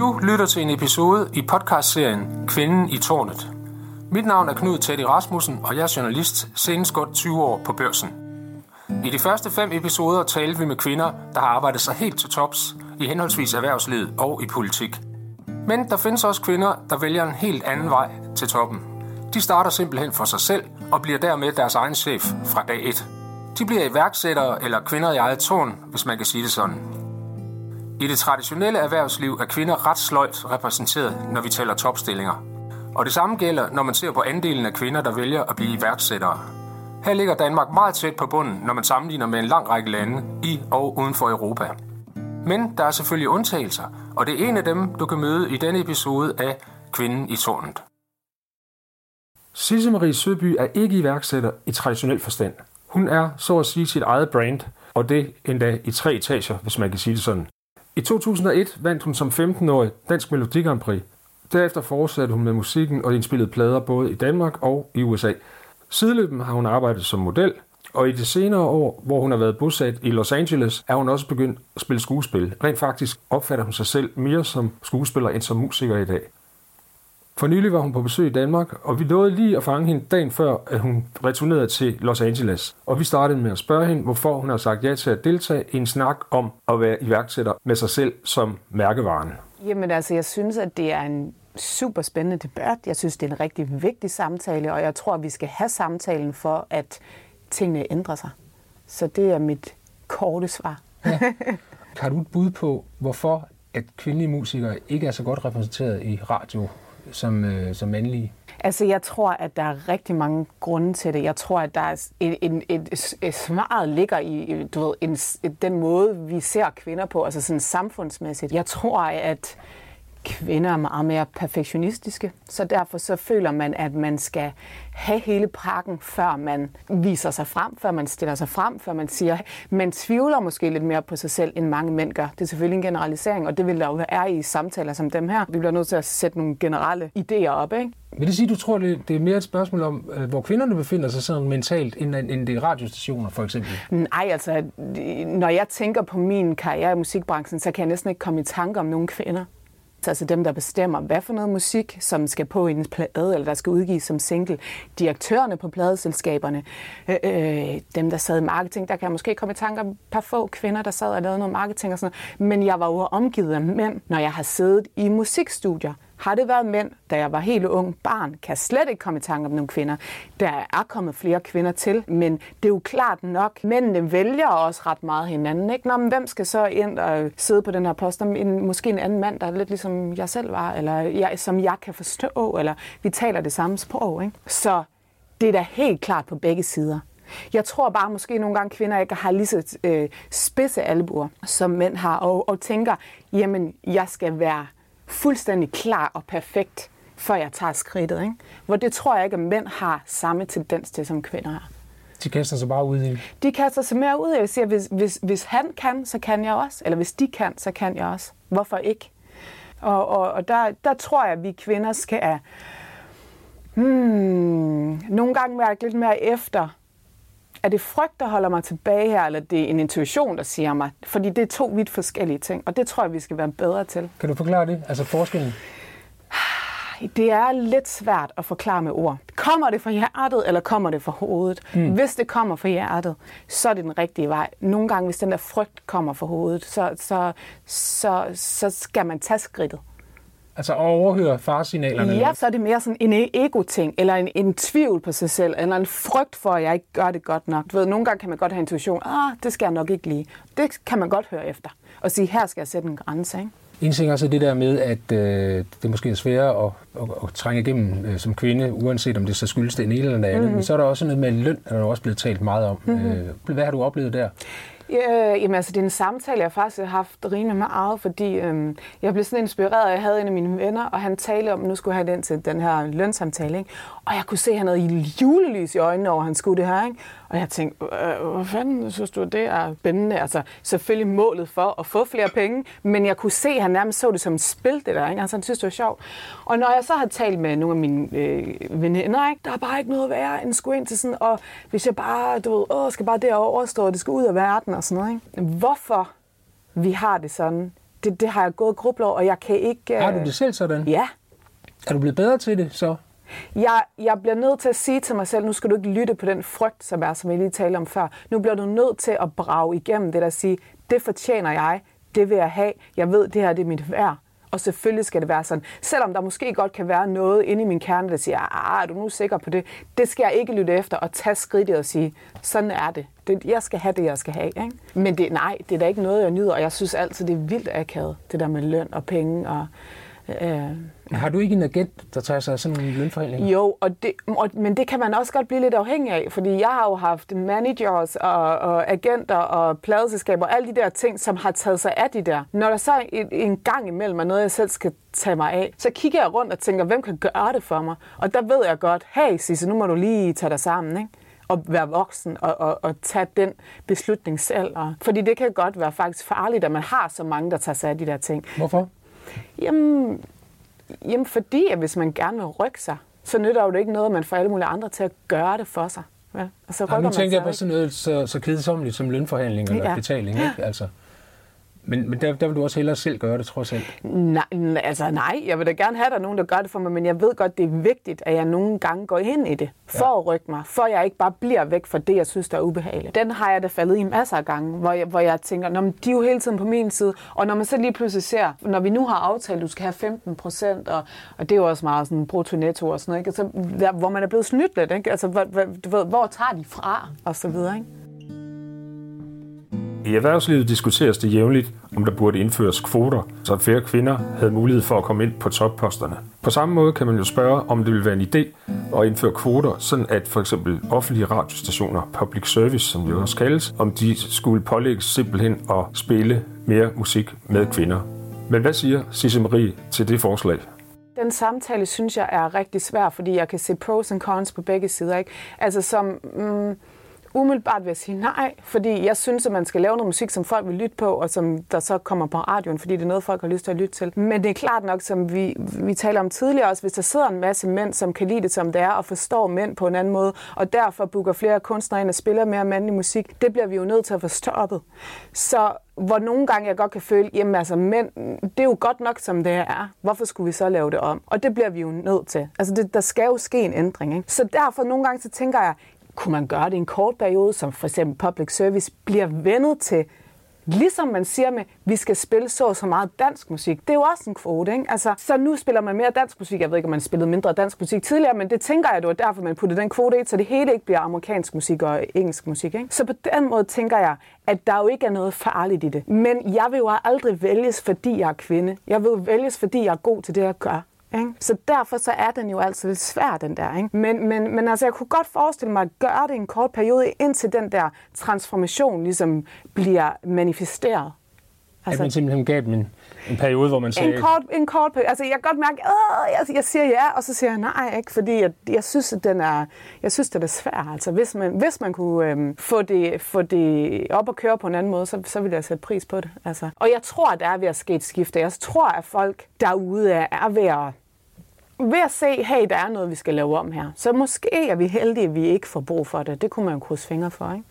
Du lytter til en episode i podcastserien Kvinden i tårnet. Mit navn er Knud Teddy Rasmussen, og jeg er journalist, senest godt 20 år på børsen. I de første fem episoder talte vi med kvinder, der har arbejdet sig helt til tops i henholdsvis erhvervslivet og i politik. Men der findes også kvinder, der vælger en helt anden vej til toppen. De starter simpelthen for sig selv og bliver dermed deres egen chef fra dag 1. De bliver iværksættere eller kvinder i eget tårn, hvis man kan sige det sådan. I det traditionelle erhvervsliv er kvinder ret sløjt repræsenteret, når vi taler topstillinger. Og det samme gælder, når man ser på andelen af kvinder, der vælger at blive iværksættere. Her ligger Danmark meget tæt på bunden, når man sammenligner med en lang række lande i og uden for Europa. Men der er selvfølgelig undtagelser, og det er en af dem, du kan møde i denne episode af Kvinden i tårnet. Sisse Marie Søby er ikke iværksætter i traditionel forstand. Hun er, så at sige, sit eget brand, og det endda i tre etager, hvis man kan sige det sådan. I 2001 vandt hun som 15-årig Dansk Melodi Grand Prix. Derefter fortsatte hun med musikken og indspillede plader både i Danmark og i USA. Sideløbende har hun arbejdet som model, og i de senere år, hvor hun har været bosat i Los Angeles, er hun også begyndt at spille skuespil. Rent faktisk opfatter hun sig selv mere som skuespiller end som musiker i dag. For nylig var hun på besøg i Danmark, og vi nåede lige at fange hende dagen før, at hun returnerede til Los Angeles. Og vi startede med at spørge hende, hvorfor hun har sagt ja til at deltage i en snak om at være iværksætter med sig selv som mærkevaren. Jamen altså, jeg synes, at det er en super spændende debat. Jeg synes, det er en rigtig vigtig samtale, og jeg tror, at vi skal have samtalen for, at tingene ændrer sig. Så det er mit korte svar. Ja. Har du et bud på, hvorfor at kvindelige musikere ikke er så godt repræsenteret i radio som, øh, som mandlige? Altså, jeg tror, at der er rigtig mange grunde til det. Jeg tror, at der er en, en, et, et svaret ligger i du ved, en, den måde, vi ser kvinder på, altså sådan samfundsmæssigt. Jeg tror, at kvinder er meget mere perfektionistiske, så derfor så føler man, at man skal have hele pakken, før man viser sig frem, før man stiller sig frem, før man siger, man tvivler måske lidt mere på sig selv, end mange mænd gør. Det er selvfølgelig en generalisering, og det vil der jo være i samtaler som dem her. Vi bliver nødt til at sætte nogle generelle idéer op, ikke? Vil det sige, du tror, det er mere et spørgsmål om, øh, hvor kvinderne befinder sig sådan mentalt, end, end det radiostationer for eksempel? Nej, altså, når jeg tænker på min karriere i musikbranchen, så kan jeg næsten ikke komme i tanke om nogle kvinder. Altså dem, der bestemmer, hvad for noget musik, som skal på en plade, eller der skal udgives som single. Direktørerne på pladeselskaberne. Øh, øh, dem, der sad i marketing. Der kan jeg måske komme i tanke om et par få kvinder, der sad og lavede noget marketing og sådan noget. Men jeg var jo omgivet af mænd, når jeg har siddet i musikstudier har det været mænd, da jeg var helt ung barn, kan slet ikke komme i tanke om nogle kvinder. Der er kommet flere kvinder til, men det er jo klart nok, mændene vælger også ret meget hinanden. Ikke? Nå, men hvem skal så ind og sidde på den her post? En, måske en anden mand, der er lidt ligesom jeg selv var, eller jeg, som jeg kan forstå, eller vi taler det samme sprog. Ikke? Så det er da helt klart på begge sider. Jeg tror bare måske nogle gange kvinder ikke har lige så øh, spidse albuer, som mænd har, og, og tænker, jamen jeg skal være fuldstændig klar og perfekt, før jeg tager skridtet. Ikke? Hvor det tror jeg ikke, at mænd har samme tendens til, som kvinder har. De kaster sig bare ud i De kaster sig mere ud i Jeg siger, hvis, hvis, hvis han kan, så kan jeg også. Eller hvis de kan, så kan jeg også. Hvorfor ikke? Og, og, og der, der tror jeg, at vi kvinder skal hmm, nogle gange mærke lidt mere efter, er det frygt, der holder mig tilbage her, eller det er en intuition, der siger mig? Fordi det er to vidt forskellige ting, og det tror jeg, vi skal være bedre til. Kan du forklare det? Altså forskellen? Det er lidt svært at forklare med ord. Kommer det fra hjertet, eller kommer det fra hovedet? Mm. Hvis det kommer fra hjertet, så er det den rigtige vej. Nogle gange, hvis den der frygt kommer fra hovedet, så, så, så, så skal man tage skridtet. Altså overhøre farsignalerne? Ja, så er det mere sådan en ego-ting, eller en, en tvivl på sig selv, eller en frygt for, at jeg ikke gør det godt nok. Du ved, nogle gange kan man godt have intuition, ah, det skal jeg nok ikke lige. Det kan man godt høre efter, og sige, her skal jeg sætte en grænse. Ikke? En ting er også det der med, at øh, det måske er sværere at, at, at trænge igennem øh, som kvinde, uanset om det så skyldes det ene eller det andet. Mm-hmm. Men så er der også noget med løn, der er også blevet talt meget om. Mm-hmm. Øh, hvad har du oplevet der? Øh, jamen altså, det er en samtale, jeg faktisk har haft rimelig meget, fordi øh, jeg blev sådan inspireret, jeg havde en af mine venner, og han talte om, at nu skulle han ind til den her lønsamtale, ikke? Og jeg kunne se, at han havde julelys i øjnene over, at han skulle det her. Ikke? Og jeg tænkte, hvad fanden synes du, det er spændende? Altså, selvfølgelig målet for at få flere penge, men jeg kunne se, at han nærmest så det som et spil, det der. Ikke? Altså, han synes, det var sjovt. Og når jeg så har talt med nogle af mine øh, veninder, ikke? der er bare ikke noget værre end skulle ind til sådan, og hvis jeg bare, du ved, åh, skal bare det overstå, det skal ud af verden og sådan noget. Ikke? Hvorfor vi har det sådan, det, det har jeg gået grubler over, og jeg kan ikke... Har du det selv sådan? Ja. Er du blevet bedre til det så? Jeg, jeg bliver nødt til at sige til mig selv, nu skal du ikke lytte på den frygt, som er, som jeg lige talte om før. Nu bliver du nødt til at brage igennem det der sige, det fortjener jeg, det vil jeg have, jeg ved, det her det er mit værd. Og selvfølgelig skal det være sådan. Selvom der måske godt kan være noget inde i min kerne, der siger, ah, er du nu sikker på det? Det skal jeg ikke lytte efter og tage skridtet og sige, sådan er det. det jeg skal have det, jeg skal have. Ikke? Men det, nej, det er da ikke noget, jeg nyder. Og jeg synes altid, det er vildt akavet, det der med løn og penge og Øh, har du ikke en agent, der tager sig af sådan en lønforhandling? Jo, og det, og, men det kan man også godt blive lidt afhængig af, fordi jeg har jo haft managers og, og agenter og pladeselskaber og alle de der ting, som har taget sig af de der. Når der så en, en gang imellem er noget, jeg selv skal tage mig af, så kigger jeg rundt og tænker, hvem kan gøre det for mig? Og der ved jeg godt, hey Sisse, nu må du lige tage dig sammen, ikke? og være voksen og, og, og tage den beslutning selv. Og, fordi det kan godt være faktisk farligt, at man har så mange, der tager sig af de der ting. Hvorfor? Jamen, jamen fordi at hvis man gerne vil rykke sig, så nytter jo det ikke noget, at man får alle mulige andre til at gøre det for sig. Ja, og så ja, nu tænker jeg på sådan noget så, så kedsomligt som lønforhandling eller ja. betaling. Ikke? Altså. Men, men der, der vil du også hellere selv gøre det, trods alt? Nej, altså nej, jeg vil da gerne have, at der er nogen, der gør det for mig, men jeg ved godt, det er vigtigt, at jeg nogle gange går ind i det, for ja. at rykke mig, for jeg ikke bare bliver væk fra det, jeg synes, der er ubehageligt. Den har jeg da faldet i masser af gange, hvor jeg, hvor jeg tænker, når de er jo hele tiden på min side, og når man så lige pludselig ser, når vi nu har aftalt, at du skal have 15 procent, og, og det er jo også meget sådan brutto-netto og sådan noget, ikke? Altså, der, hvor man er blevet snydt lidt, ikke? Altså, hvor, du ved, hvor tager de fra, og så videre, ikke? I erhvervslivet diskuteres det jævnligt, om der burde indføres kvoter, så flere kvinder havde mulighed for at komme ind på topposterne. På samme måde kan man jo spørge, om det vil være en idé at indføre kvoter, sådan at for eksempel offentlige radiostationer, public service, som det også kaldes, om de skulle pålægges simpelthen at spille mere musik med kvinder. Men hvad siger Sisse Marie til det forslag? Den samtale synes jeg er rigtig svær, fordi jeg kan se pros and cons på begge sider. Ikke? Altså som... Mm, Umiddelbart vil jeg sige nej, fordi jeg synes, at man skal lave noget musik, som folk vil lytte på, og som der så kommer på radioen, fordi det er noget, folk har lyst til at lytte til. Men det er klart nok, som vi, vi taler om tidligere også, hvis der sidder en masse mænd, som kan lide det, som det er, og forstår mænd på en anden måde, og derfor booker flere kunstnere ind og spiller mere mandlig musik, det bliver vi jo nødt til at få stoppet. Så hvor nogle gange jeg godt kan føle, jamen altså mænd, det er jo godt nok, som det er. Hvorfor skulle vi så lave det om? Og det bliver vi jo nødt til. Altså det, der skal jo ske en ændring. Ikke? Så derfor nogle gange så tænker jeg, kunne man gøre det i en kort periode, som for eksempel public service, bliver vendet til, ligesom man siger med, vi skal spille så så meget dansk musik. Det er jo også en kvote, ikke? Altså, så nu spiller man mere dansk musik. Jeg ved ikke, om man spillede mindre dansk musik tidligere, men det tænker jeg, det var derfor, man puttede den kvote i, så det hele ikke bliver amerikansk musik og engelsk musik. Ikke? Så på den måde tænker jeg, at der jo ikke er noget farligt i det. Men jeg vil jo aldrig vælges, fordi jeg er kvinde. Jeg vil vælges, fordi jeg er god til det, jeg gør. Ikke? Så derfor så er den jo altid lidt svær, den der. Ikke? Men, men, men altså, jeg kunne godt forestille mig at gøre det en kort periode, indtil den der transformation ligesom bliver manifesteret. Altså, at man simpelthen gav dem en, en periode, hvor man sagde... En kort, en kort periode. Altså, jeg kan godt mærke, at jeg, jeg siger ja, og så siger jeg nej, ikke? fordi jeg, jeg synes, at den er, jeg synes, det er svært. Altså, hvis man, hvis man kunne øhm, få, det, få det op og køre på en anden måde, så, så ville jeg sætte pris på det. Altså. Og jeg tror, at der er ved at ske et skifte. Jeg tror, at folk derude er, er ved at ved at se, hey, der er noget, vi skal lave om her. Så måske er vi heldige, at vi ikke får brug for det. Det kunne man jo krydse fingre for, ikke?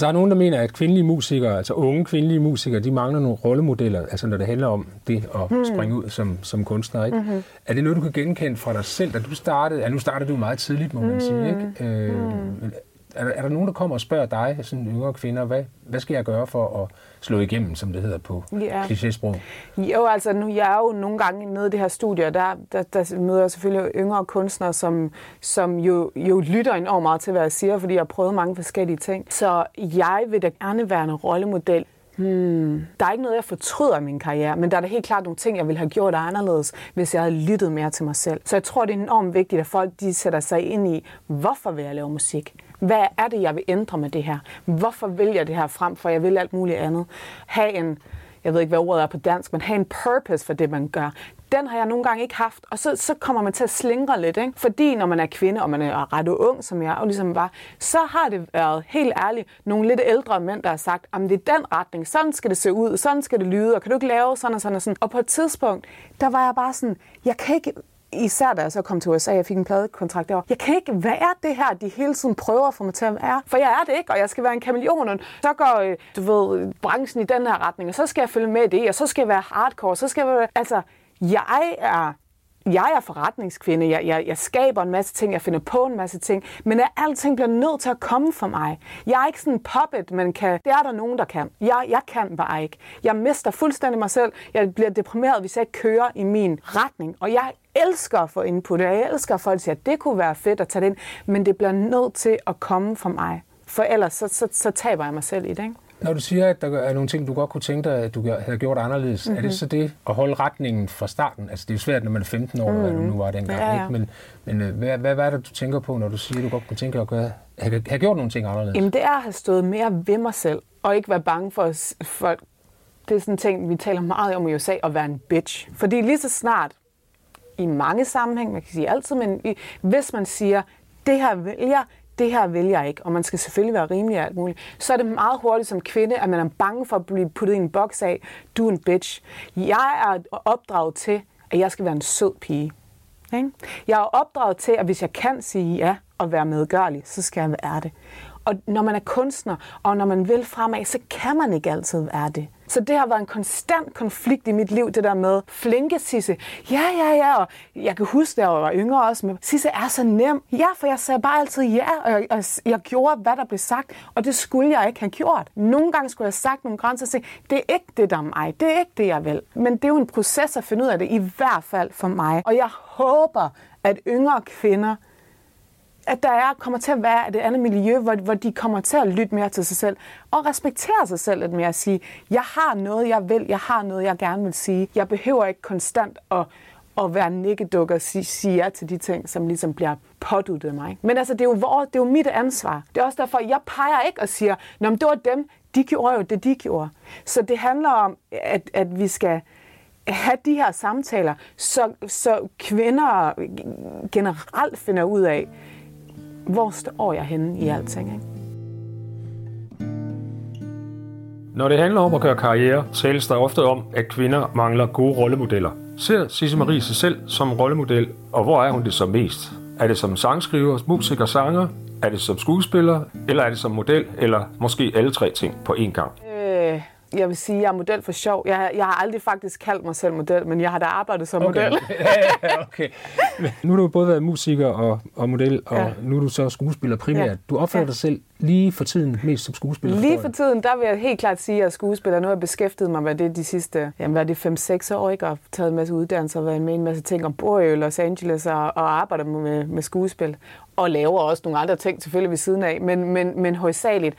Der er nogen, der mener, at kvindelige musikere, altså unge kvindelige musikere, de mangler nogle rollemodeller, altså når det handler om det at hmm. springe ud som, som kunstner. Ikke? Mm-hmm. Er det noget, du kan genkende fra dig selv, da du startede? Ja, nu startede du meget tidligt, må man mm. sige. Ikke? Øh, mm. Er, der, er der nogen, der kommer og spørger dig, sådan yngre kvinder, hvad, hvad skal jeg gøre for at slå igennem, som det hedder på ja. klichésprog? Jo, altså nu jeg er jo nogle gange nede i det her studie, og der, der, der møder jeg selvfølgelig yngre kunstnere, som, som jo, jo lytter enormt meget til, hvad jeg siger, fordi jeg har prøvet mange forskellige ting. Så jeg vil da gerne være en rollemodel Hmm. Der er ikke noget, jeg fortryder i min karriere, men der er da helt klart nogle ting, jeg ville have gjort anderledes, hvis jeg havde lyttet mere til mig selv. Så jeg tror, det er enormt vigtigt, at folk de sætter sig ind i, hvorfor vil jeg lave musik? Hvad er det, jeg vil ændre med det her? Hvorfor vil jeg det her frem for, jeg vil alt muligt andet? Ha' en, jeg ved ikke, hvad ordet er på dansk, men have en purpose for det, man gør. Den har jeg nogle gange ikke haft, og så, så kommer man til at slingre lidt. Ikke? Fordi når man er kvinde, og man er ret ung, som jeg og ligesom var, så har det været helt ærligt nogle lidt ældre mænd, der har sagt, at det er den retning, sådan skal det se ud, sådan skal det lyde, og kan du ikke lave sådan og sådan og sådan. Og på et tidspunkt, der var jeg bare sådan, jeg kan ikke især da jeg så kom til USA, jeg fik en pladekontrakt derovre. Jeg kan ikke være det her, de hele tiden prøver at få mig til at være. For jeg er det ikke, og jeg skal være en kameleon. Og så går, øh, du ved, branchen i den her retning, og så skal jeg følge med i det, og så skal jeg være hardcore, så skal jeg være... Altså, jeg er jeg er forretningskvinde, jeg, jeg, jeg skaber en masse ting, jeg finder på en masse ting, men at alting bliver nødt til at komme fra mig. Jeg er ikke sådan en puppet, man kan, det er der nogen, der kan. Jeg, jeg kan bare ikke. Jeg mister fuldstændig mig selv. Jeg bliver deprimeret, hvis jeg ikke kører i min retning. Og jeg elsker at få input, og jeg elsker, at folk siger, at det kunne være fedt at tage det ind, men det bliver nødt til at komme fra mig. For ellers så, så, så taber jeg mig selv i det. Ikke? Når du siger, at der er nogle ting, du godt kunne tænke dig, at du havde gjort anderledes, mm-hmm. er det mhm. så det at holde retningen fra starten? Altså det er jo svært, når man er 15 år, mm-hmm. du nu var dengang. Ja, ja. Ikke? Men, men øh, hvad, hvad, hvad er det, du tænker på, når du siger, at du godt kunne tænke dig at gøre, have, have gjort nogle ting anderledes? Jamen det er at have stået mere ved mig selv, og ikke være bange for folk. Det er sådan en ting, vi taler meget om i USA, at være en bitch. Fordi lige så snart, i mange sammenhæng, man kan sige altid, men hvis man siger, det her vil jeg, det her vil jeg ikke, og man skal selvfølgelig være rimelig og alt muligt, så er det meget hurtigt som kvinde, at man er bange for at blive puttet i en boks af, du er en bitch. Jeg er opdraget til, at jeg skal være en sød pige. Ikke? Jeg er opdraget til, at hvis jeg kan sige ja og være medgørlig, så skal jeg være det. Og når man er kunstner, og når man vil fremad, så kan man ikke altid være det. Så det har været en konstant konflikt i mit liv, det der med flinke Sisse. Ja, ja, ja, og jeg kan huske, da jeg var yngre også, men Sisse er så nem. Ja, for jeg sagde bare altid ja, og jeg, og jeg gjorde, hvad der blev sagt, og det skulle jeg ikke have gjort. Nogle gange skulle jeg have sagt nogle grænser og sige, det er ikke det, der er mig, det er ikke det, jeg vil. Men det er jo en proces at finde ud af det, i hvert fald for mig. Og jeg håber, at yngre kvinder at der er, kommer til at være et andet miljø, hvor, hvor de kommer til at lytte mere til sig selv, og respektere sig selv lidt mere at sige, jeg har noget, jeg vil, jeg har noget, jeg gerne vil sige. Jeg behøver ikke konstant at, at være nikkeduk og sige, sige ja til de ting, som ligesom bliver påduttet mig. Men altså, det er, jo vores, det er jo mit ansvar. Det er også derfor, jeg peger ikke og siger, Nå, men det var dem, de gjorde jo det, de gjorde. Så det handler om, at, at vi skal have de her samtaler, så, så kvinder generelt finder ud af, hvor står jeg henne i alting? Ikke? Når det handler om at gøre karriere, tales der ofte om, at kvinder mangler gode rollemodeller. Ser Sisse Marie sig selv som rollemodel, og hvor er hun det som mest? Er det som sangskriver, musiker, sanger? Er det som skuespiller? Eller er det som model? Eller måske alle tre ting på én gang? Jeg vil sige, at jeg er model for sjov. Jeg, jeg har aldrig faktisk kaldt mig selv model, men jeg har da arbejdet som okay. model. ja, okay. Nu har du både været musiker og, og model, og ja. nu er du så skuespiller primært. Ja. Du opfatter ja. dig selv lige for tiden mest som skuespiller? Lige for tiden, der vil jeg helt klart sige, at jeg er skuespiller. Nu har jeg beskæftiget mig med det de sidste jamen, hvad er det, 5-6 år, ikke? og taget en masse uddannelser og været med en masse ting, og bor i Los Angeles og, og arbejder med, med skuespil. Og laver også nogle andre ting selvfølgelig ved siden af, men, men, men hovedsageligt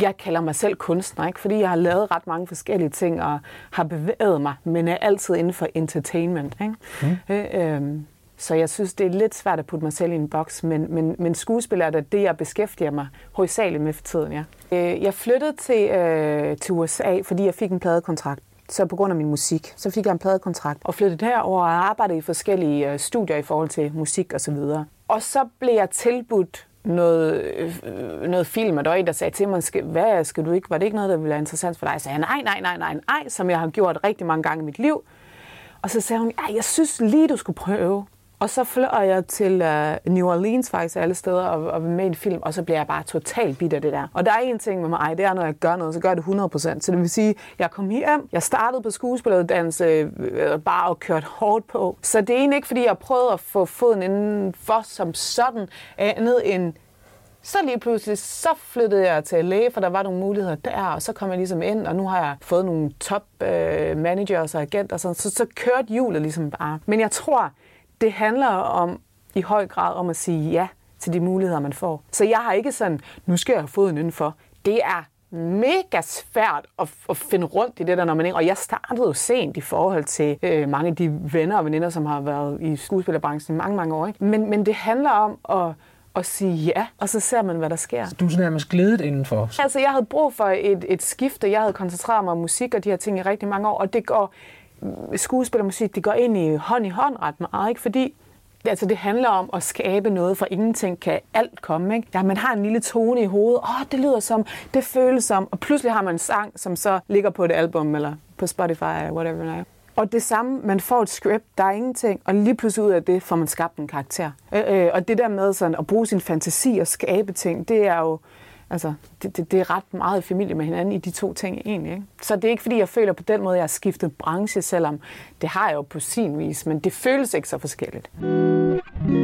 jeg kalder mig selv kunstner, ikke? fordi jeg har lavet ret mange forskellige ting og har bevæget mig, men er altid inden for entertainment. Ikke? Mm. Øh, øh, så jeg synes, det er lidt svært at putte mig selv i en boks, men, men, men skuespil er det, jeg beskæftiger mig hovedsageligt med for tiden. Ja. Øh, jeg flyttede til, øh, til USA, fordi jeg fik en pladekontrakt. Så på grund af min musik, så fik jeg en pladekontrakt og flyttede herover og arbejdede i forskellige øh, studier i forhold til musik og så videre. Og så blev jeg tilbudt noget, øh, noget film, og der var en, der sagde til mig, skal, hvad skal du ikke, var det ikke noget, der ville være interessant for dig? Så sagde nej, nej, nej, nej, nej, som jeg har gjort rigtig mange gange i mit liv. Og så sagde hun, jeg synes lige, du skulle prøve. Og så fløj jeg til uh, New Orleans faktisk alle steder og, og med en film, og så bliver jeg bare totalt bitter af det der. Og der er en ting med mig, det er, når jeg gør noget, så gør jeg det 100%. Så det vil sige, jeg kom hjem, jeg startede på skuespilleruddannelse, øh, bare og kørt hårdt på. Så det er egentlig ikke, fordi jeg prøvede at få foden indenfor som sådan, andet end så lige pludselig, så flyttede jeg til LA, for der var nogle muligheder der, og så kom jeg ligesom ind, og nu har jeg fået nogle top øh, managers og agenter, så, så, så kørte hjulet ligesom bare. Men jeg tror, det handler om i høj grad om at sige ja til de muligheder, man får. Så jeg har ikke sådan, nu skal jeg have fået en indenfor. Det er mega svært at, at finde rundt i det der, når man ikke... Og jeg startede jo sent i forhold til øh, mange af de venner og veninder, som har været i skuespillerbranchen i mange, mange år. Ikke? Men, men det handler om at at sige ja, og så ser man, hvad der sker. Så du er nærmest glædet indenfor? Altså, jeg havde brug for et, et skifte. Jeg havde koncentreret mig om musik og de her ting i rigtig mange år, og det går skuespil og musik, det går ind i hånd i hånd ret meget, ikke? fordi Altså, det handler om at skabe noget, for ingenting kan alt komme. Ikke? Ja, man har en lille tone i hovedet. Åh, oh, det lyder som, det føles som. Og pludselig har man en sang, som så ligger på et album, eller på Spotify, eller whatever. Nej. Og det samme, man får et script, der er ingenting, og lige pludselig ud af det får man skabt en karakter. Øh, øh, og det der med sådan at bruge sin fantasi og skabe ting, det er jo altså, det, det, det er ret meget i familie med hinanden i de to ting egentlig. Ikke? Så det er ikke fordi, jeg føler på den måde, jeg har skiftet branche, selvom det har jeg jo på sin vis, men det føles ikke så forskelligt. Mm.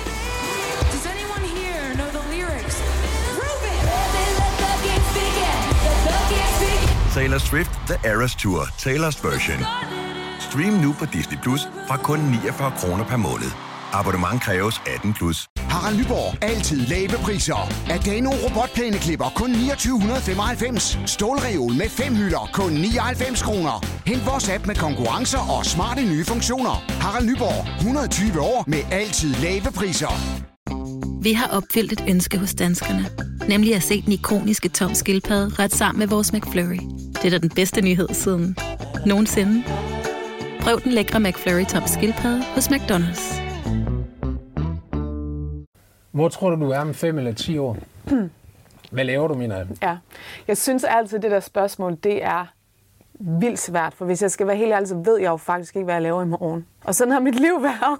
Taylor Swift The Eras Tour, Taylor's version. Stream nu på Disney Plus fra kun 49 kroner per måned. Abonnement kræves 18 plus. Harald Nyborg. Altid lave priser. Adano robotplæneklipper kun 2995. Stålreol med fem hylder kun 99 kroner. Hent vores app med konkurrencer og smarte nye funktioner. Harald Nyborg. 120 år med altid lave priser. Vi har opfyldt et ønske hos danskerne. Nemlig at se den ikoniske tom skildpadde ret sammen med vores McFlurry. Det er da den bedste nyhed siden nogensinde. Prøv den lækre McFlurry tom skildpadde hos McDonald's. Hvor tror du, du er om 5 eller 10 år? Hvad laver du, mener jeg? Ja, jeg synes altid, det der spørgsmål, det er vildt svært, for hvis jeg skal være helt ærlig, så ved jeg jo faktisk ikke, hvad jeg laver i morgen. Og sådan har mit liv været,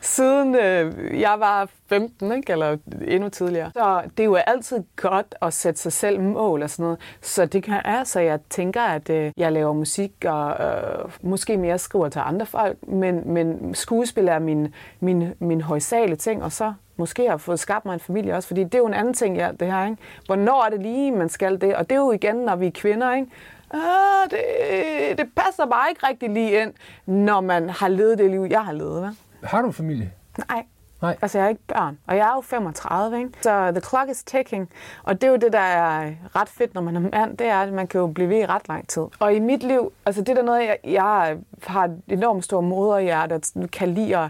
siden øh, jeg var 15, ikke? eller endnu tidligere. Så det er jo altid godt at sætte sig selv mål og sådan noget. Så det kan er, så jeg tænker, at øh, jeg laver musik og øh, måske mere skriver til andre folk, men, men skuespil er min, min, min højsale ting, og så måske har fået skabt mig en familie også, fordi det er jo en anden ting, ja, det her. Ikke? Hvornår er det lige, man skal det? Og det er jo igen, når vi er kvinder, ikke? Ah, det, det passer bare ikke rigtig lige ind, når man har levet det liv, jeg har levet. Hvad? Har du familie? Nej. Nej. Altså, jeg har ikke børn, og jeg er jo 35, ikke? Så the clock is ticking, og det er jo det, der er ret fedt, når man er mand, det er, at man kan jo blive ved i ret lang tid. Og i mit liv, altså det er der noget, jeg, jeg har et enormt stor moderhjerte, der kan lide at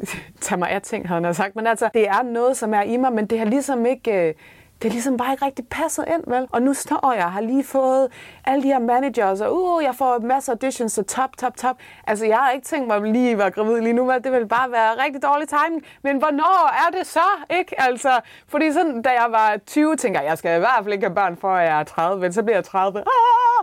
tage mig af ting, han sagt. Men altså, det er noget, som er i mig, men det har ligesom ikke... øh, det er ligesom bare ikke rigtig passet ind, vel? Og nu står jeg, har lige fået alle de her managers, og uh, jeg får masser af auditions, så top, top, top. Altså, jeg har ikke tænkt mig at lige være gravid lige nu, vel? Det vil bare være rigtig dårlig timing. Men hvornår er det så, ikke? Altså, fordi sådan, da jeg var 20, tænker jeg, jeg skal i hvert fald ikke have børn, før jeg er 30, men så bliver jeg 30. Ah!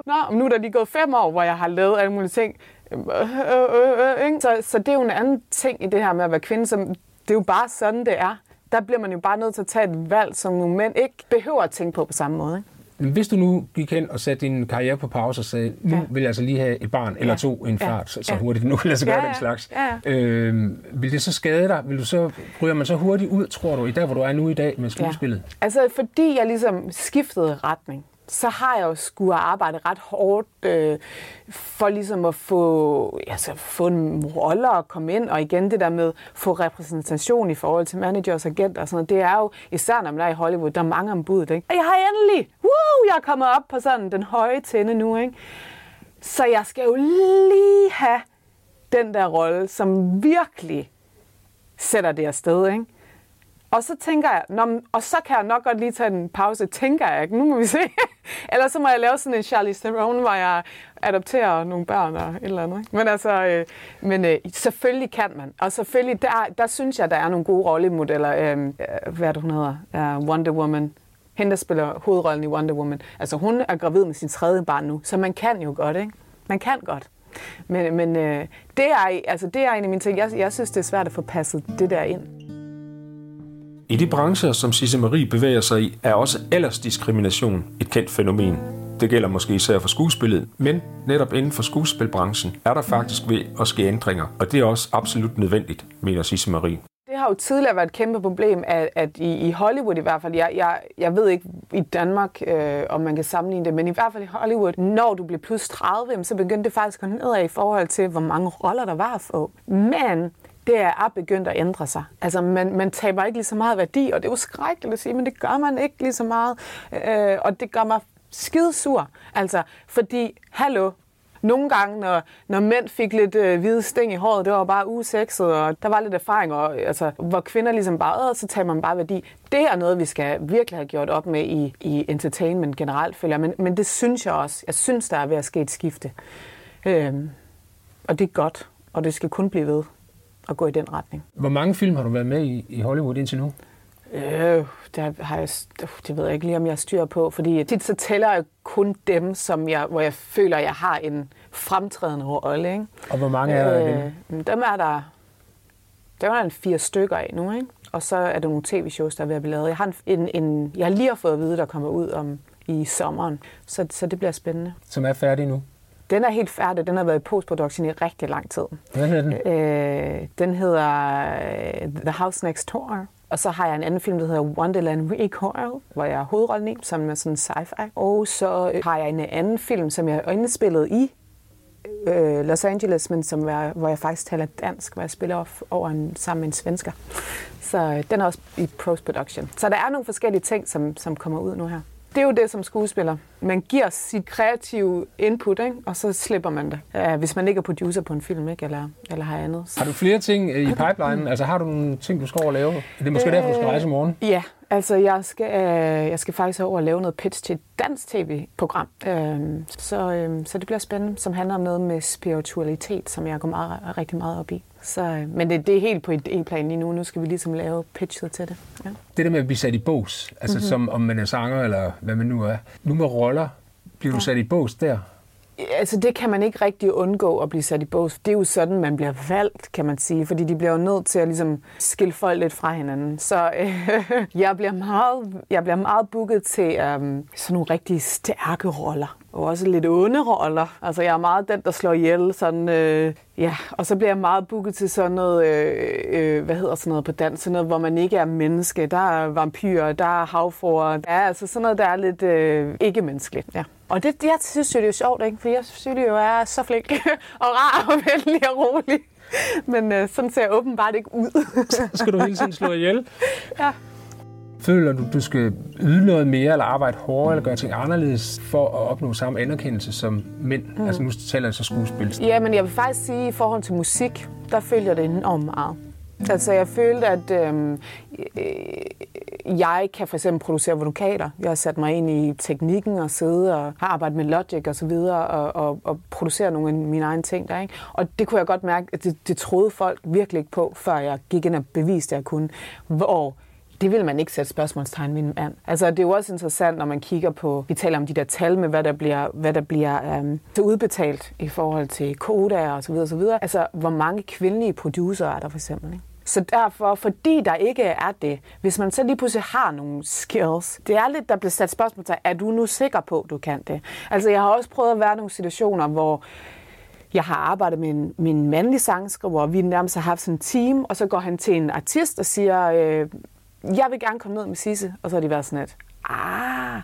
Nå, nu er der lige gået fem år, hvor jeg har lavet alle mulige ting. Øhm, øh, øh, øh, så, så det er jo en anden ting i det her med at være kvinde, som det er jo bare sådan, det er. Der bliver man jo bare nødt til at tage et valg, som nogle mænd ikke behøver at tænke på på samme måde. Ikke? Hvis du nu gik hen og satte din karriere på pause og sagde, nu Ja. vil jeg altså lige have et barn eller Ja. to, en Ja. fart, så, så Ja. hurtigt nu kan lade sig gøre Ja, den ja. slags. Ja, Øh, vil det så skade dig? Vil du så, ryger man så hurtigt ud, tror du, i der, hvor du er nu i dag med skuespillet? Altså, fordi jeg ligesom skiftede retning, så har jeg jo skulle arbejde ret hårdt øh, for ligesom at få, altså, få en rolle og komme ind, og igen det der med få repræsentation i forhold til managers og agenter og sådan noget, det er jo, især når man er i Hollywood, der er mange om budet, ikke? Og jeg har endelig, woo, jeg er kommet op på sådan den høje tænde nu, ikke? Så jeg skal jo lige have den der rolle, som virkelig sætter det afsted, ikke? Og så tænker jeg, Nå, og så kan jeg nok godt lige tage en pause, tænker jeg ikke. Nu må vi se. Eller så må jeg lave sådan en Charlie Theron, hvor jeg adopterer nogle børn og et eller andet. Ikke? Men altså, øh, men øh, selvfølgelig kan man. Og selvfølgelig, der, der synes jeg, der er nogle gode rollemodeller. Øhm, øh, hvad er det, hun hedder? Ja, Wonder Woman. Hende, der spiller hovedrollen i Wonder Woman. Altså, hun er gravid med sin tredje barn nu, så man kan jo godt, ikke? Man kan godt. Men, men øh, det, er, altså, det er en af mine ting. Jeg, jeg synes, det er svært at få passet det der ind. I de brancher, som Sisse Marie bevæger sig i, er også aldersdiskrimination et kendt fænomen. Det gælder måske især for skuespillet, men netop inden for skuespilbranchen er der faktisk ved at ske ændringer, og det er også absolut nødvendigt, mener Sisse Marie. Det har jo tidligere været et kæmpe problem, at, at i, i Hollywood i hvert fald, jeg, jeg, jeg ved ikke i Danmark, øh, om man kan sammenligne det, men i hvert fald i Hollywood, når du blev plus 30, så begyndte det faktisk at gå nedad i forhold til, hvor mange roller der var at få. Men det er begyndt at ændre sig. Altså, man, man taber ikke lige så meget værdi, og det er jo skrækkeligt at sige, men det gør man ikke lige så meget. Øh, og det gør mig skidesur. Altså, fordi, hallo, nogle gange, når, når mænd fik lidt øh, hvide sting i håret, det var bare usekset, og der var lidt erfaring, og, altså, hvor kvinder ligesom bare, så tager man bare værdi. Det er noget, vi skal virkelig have gjort op med i, i entertainment generelt, føler jeg. Men, men det synes jeg også. Jeg synes, der er ved at ske et skifte. Øh, og det er godt, og det skal kun blive ved at gå i den retning. Hvor mange film har du været med i, i Hollywood indtil nu? Øh, der har jeg, øh, det ved jeg ikke lige, om jeg styr på, fordi tit så tæller jeg kun dem, som jeg, hvor jeg føler, jeg har en fremtrædende rolle. Ikke? Og hvor mange er der dem? Øh, dem er der, der er en fire stykker af nu, ikke? og så er der nogle tv-shows, der er ved at blive lavet. Jeg har, en, en, en, jeg har lige fået at vide, der kommer ud om i sommeren, så, så det bliver spændende. Som er færdig nu? Den er helt færdig. Den har været i postproduktion i rigtig lang tid. Hvad hedder den? Øh, den hedder øh, The House Next Door. Og så har jeg en anden film, der hedder Wonderland Recoil, hvor jeg er hovedrollen i, som er sådan sci-fi. Og så har jeg en anden film, som jeg har indspillet i øh, Los Angeles, men som er, hvor jeg faktisk taler dansk, hvor jeg spiller off over en, sammen med en svensker. Så øh, den er også i post-production. Så der er nogle forskellige ting, som, som kommer ud nu her. Det er jo det som skuespiller. Man giver sit kreative input, ikke? og så slipper man det. Ja, hvis man ikke er producer på en film, ikke? Eller, eller har andet. Har du flere ting øh, i pipeline? Altså har du nogle ting, du skal over at lave? Det er måske øh, derfor, du skal rejse i morgen. Ja, altså jeg skal, øh, jeg skal faktisk over og lave noget pitch til et dansk tv-program. Øh, så, øh, så det bliver spændende, som handler om noget med spiritualitet, som jeg går meget, rigtig meget op i. Så, øh, men det, det er helt på et plan lige nu. Nu skal vi ligesom lave pitchet til det. Ja. Det der med at blive sat i bås, altså mm-hmm. som om man er sanger eller hvad man nu er. Nu med roller, bliver du sat i bås der? Altså, det kan man ikke rigtig undgå at blive sat i bås. Det er jo sådan, man bliver valgt, kan man sige, fordi de bliver jo nødt til at ligesom skille folk lidt fra hinanden. Så øh, jeg, bliver meget, jeg bliver meget booket til øh, sådan nogle rigtig stærke roller og også lidt onde roller. Altså, jeg er meget den, der slår ihjel. Sådan, øh, ja. Og så bliver jeg meget booket til sådan noget, øh, øh, hvad hedder sådan noget på dansk, sådan noget, hvor man ikke er menneske. Der er vampyrer, der er havfruer. Ja, altså sådan noget, der er lidt øh, ikke-menneskeligt. Ja. Og det, jeg synes jo, det er sjovt, ikke? for jeg synes jo, jeg er så flink og rar og venlig og rolig. Men øh, sådan ser jeg åbenbart ikke ud. så skal du hele tiden slå ihjel. Ja. Føler du, du skal yde noget mere, eller arbejde hårdere, eller gøre ting anderledes, for at opnå samme anerkendelse som mænd? Mm. Altså nu taler jeg så skuespil. Ja, men jeg vil faktisk sige, at i forhold til musik, der følger det enormt meget. Mm. Altså jeg følte, at øhm, øh, jeg kan for eksempel producere vokaler. Jeg har sat mig ind i teknikken og sidde og har arbejdet med Logic og så videre og, og, og producere nogle af mine egne ting der. Ikke? Og det kunne jeg godt mærke, at det, det troede folk virkelig ikke på, før jeg gik ind og beviste, at jeg kunne. Hvor det vil man ikke sætte spørgsmålstegn ved en mand. Altså, det er jo også interessant, når man kigger på, vi taler om de der tal med, hvad der bliver, hvad der bliver øhm, udbetalt i forhold til kodaer og så videre, og så videre. Altså, hvor mange kvindelige producer er der for eksempel, ikke? Så derfor, fordi der ikke er det, hvis man så lige pludselig har nogle skills, det er lidt, der bliver sat spørgsmål til, er du nu sikker på, at du kan det? Altså, jeg har også prøvet at være i nogle situationer, hvor jeg har arbejdet med en, med en mandlig sangskriver, hvor vi nærmest har haft sådan en team, og så går han til en artist og siger, øh, jeg vil gerne komme ned med Sisse, og så har de været sådan et, ah,